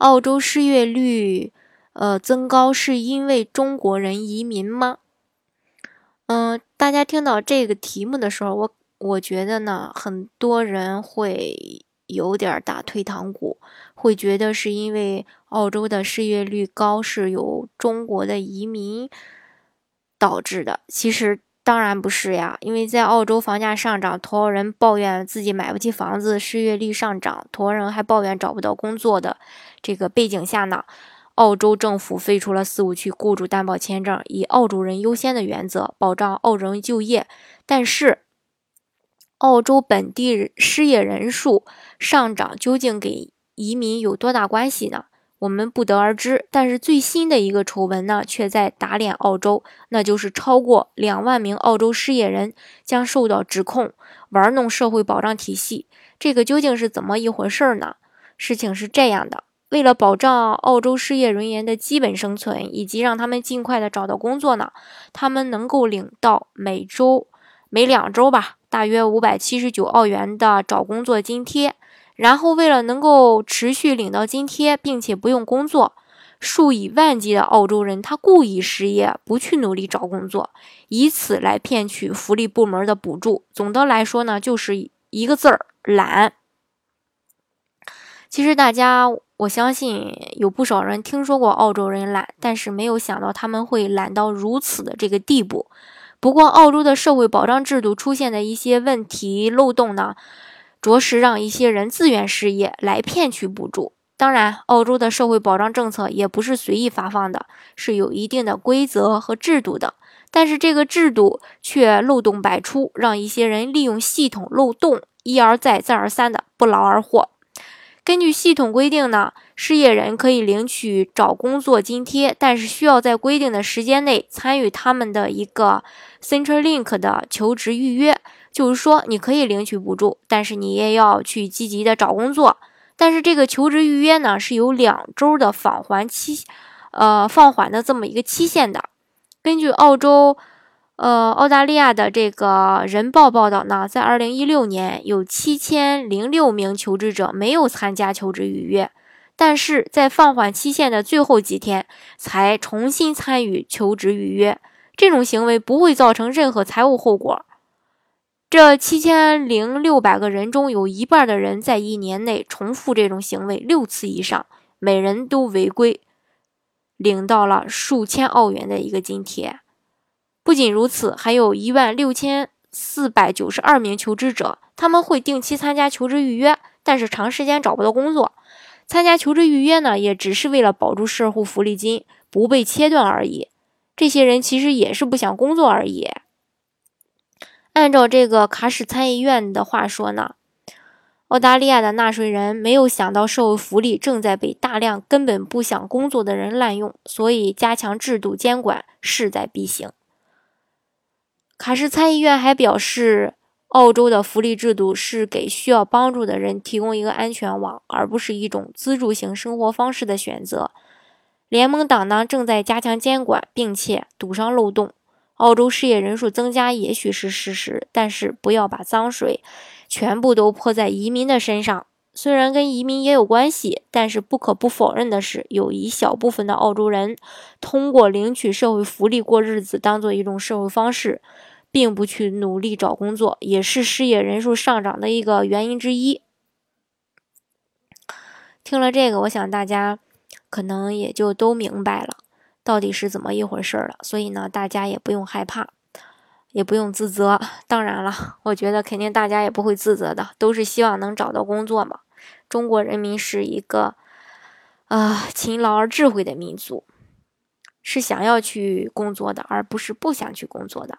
澳洲失业率，呃，增高是因为中国人移民吗？嗯，大家听到这个题目的时候，我我觉得呢，很多人会有点打退堂鼓，会觉得是因为澳洲的失业率高是由中国的移民导致的。其实。当然不是呀，因为在澳洲房价上涨，多少人抱怨自己买不起房子，失业率上涨，多少人还抱怨找不到工作的这个背景下呢，澳洲政府废除了四五区雇主担保签证，以澳洲人优先的原则保障澳洲人就业。但是，澳洲本地失业人数上涨究竟给移民有多大关系呢？我们不得而知，但是最新的一个丑闻呢，却在打脸澳洲，那就是超过两万名澳洲失业人将受到指控玩弄社会保障体系。这个究竟是怎么一回事呢？事情是这样的：为了保障澳洲失业人员的基本生存，以及让他们尽快的找到工作呢，他们能够领到每周每两周吧，大约五百七十九澳元的找工作津贴。然后，为了能够持续领到津贴，并且不用工作，数以万计的澳洲人他故意失业，不去努力找工作，以此来骗取福利部门的补助。总的来说呢，就是一个字儿懒。其实大家，我相信有不少人听说过澳洲人懒，但是没有想到他们会懒到如此的这个地步。不过，澳洲的社会保障制度出现的一些问题漏洞呢？着实让一些人自愿失业来骗取补助。当然，澳洲的社会保障政策也不是随意发放的，是有一定的规则和制度的。但是这个制度却漏洞百出，让一些人利用系统漏洞，一而再、再而三的不劳而获。根据系统规定呢，失业人可以领取找工作津贴，但是需要在规定的时间内参与他们的一个 Centrelink 的求职预约。就是说，你可以领取补助，但是你也要去积极的找工作。但是这个求职预约呢，是有两周的放缓期，呃，放缓的这么一个期限的。根据澳洲，呃，澳大利亚的这个人报报道呢，在二零一六年有七千零六名求职者没有参加求职预约，但是在放缓期限的最后几天才重新参与求职预约。这种行为不会造成任何财务后果。这七千零六百个人中，有一半的人在一年内重复这种行为六次以上，每人都违规，领到了数千澳元的一个津贴。不仅如此，还有一万六千四百九十二名求职者，他们会定期参加求职预约，但是长时间找不到工作。参加求职预约呢，也只是为了保住社会福利金不被切断而已。这些人其实也是不想工作而已。按照这个卡什参议院的话说呢，澳大利亚的纳税人没有想到社会福利正在被大量根本不想工作的人滥用，所以加强制度监管势在必行。卡什参议院还表示，澳洲的福利制度是给需要帮助的人提供一个安全网，而不是一种资助型生活方式的选择。联盟党呢正在加强监管，并且堵上漏洞。澳洲失业人数增加也许是事实，但是不要把脏水全部都泼在移民的身上。虽然跟移民也有关系，但是不可不否认的是，有一小部分的澳洲人通过领取社会福利过日子当做一种社会方式，并不去努力找工作，也是失业人数上涨的一个原因之一。听了这个，我想大家可能也就都明白了。到底是怎么一回事了？所以呢，大家也不用害怕，也不用自责。当然了，我觉得肯定大家也不会自责的，都是希望能找到工作嘛。中国人民是一个啊勤劳而智慧的民族，是想要去工作的，而不是不想去工作的。